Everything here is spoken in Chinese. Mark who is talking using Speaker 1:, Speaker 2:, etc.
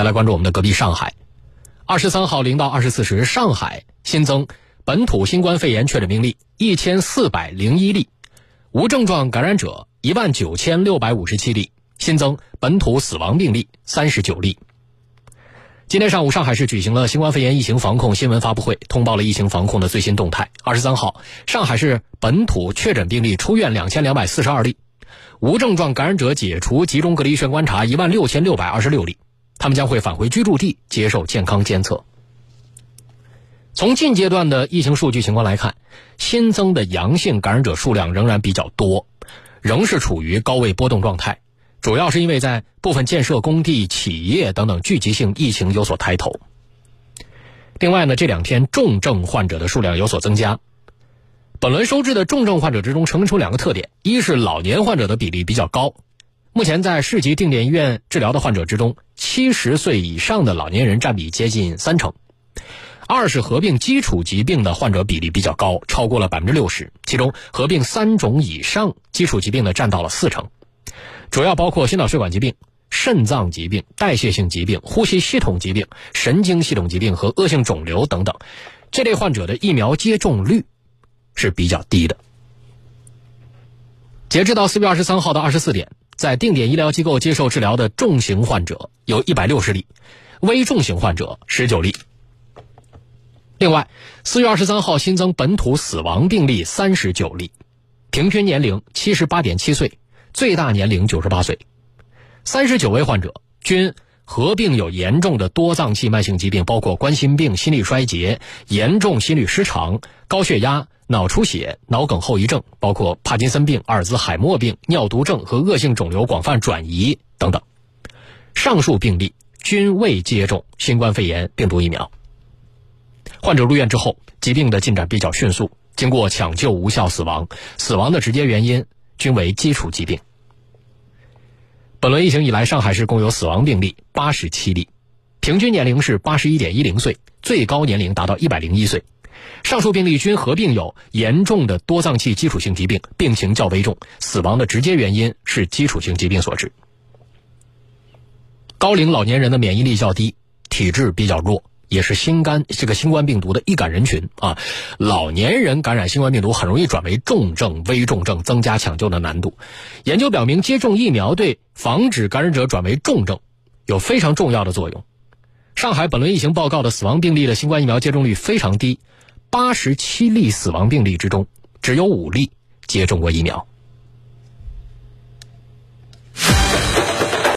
Speaker 1: 再来关注我们的隔壁上海，二十三号零到二十四时，上海新增本土新冠肺炎确诊病例一千四百零一例，无症状感染者一万九千六百五十七例，新增本土死亡病例三十九例。今天上午，上海市举行了新冠肺炎疫情防控新闻发布会，通报了疫情防控的最新动态。二十三号，上海市本土确诊病例出院两千两百四十二例，无症状感染者解除集中隔离医学观察一万六千六百二十六例，他们将会返回居住地接受健康监测。从近阶段的疫情数据情况来看，新增的阳性感染者数量仍然比较多，仍是处于高位波动状态。主要是因为在部分建设工地、企业等等聚集性疫情有所抬头。另外呢，这两天重症患者的数量有所增加。本轮收治的重症患者之中，呈现出两个特点：一是老年患者的比例比较高，目前在市级定点医院治疗的患者之中，七十岁以上的老年人占比接近三成；二是合并基础疾病的患者比例比较高，超过了百分之六十，其中合并三种以上基础疾病的占到了四成。主要包括心脑血管疾病、肾脏疾病、代谢性疾病、呼吸系统疾病、神经系统疾病和恶性肿瘤等等，这类患者的疫苗接种率是比较低的。截至到四月二十三号的二十四点，在定点医疗机构接受治疗的重型患者有一百六十例，危重型患者十九例。另外，四月二十三号新增本土死亡病例三十九例，平均年龄七十八点七岁。最大年龄九十八岁，三十九位患者均合并有严重的多脏器慢性疾病，包括冠心病、心力衰竭、严重心律失常、高血压、脑出血、脑梗后遗症，包括帕金森病、阿尔兹海默病、尿毒症和恶性肿瘤广泛转移等等。上述病例均未接种新冠肺炎病毒疫苗。患者入院之后，疾病的进展比较迅速，经过抢救无效死亡，死亡的直接原因。均为基础疾病。本轮疫情以来，上海市共有死亡病例八十七例，平均年龄是八十一点一零岁，最高年龄达到一百零一岁。上述病例均合并有严重的多脏器基础性疾病，病情较危重，死亡的直接原因是基础性疾病所致。高龄老年人的免疫力较低，体质比较弱。也是新肝这个新冠病毒的易感人群啊，老年人感染新冠病毒很容易转为重症、危重症，增加抢救的难度。研究表明，接种疫苗对防止感染者转为重症有非常重要的作用。上海本轮疫情报告的死亡病例的新冠疫苗接种率非常低，八十七例死亡病例之中，只有五例接种过疫苗。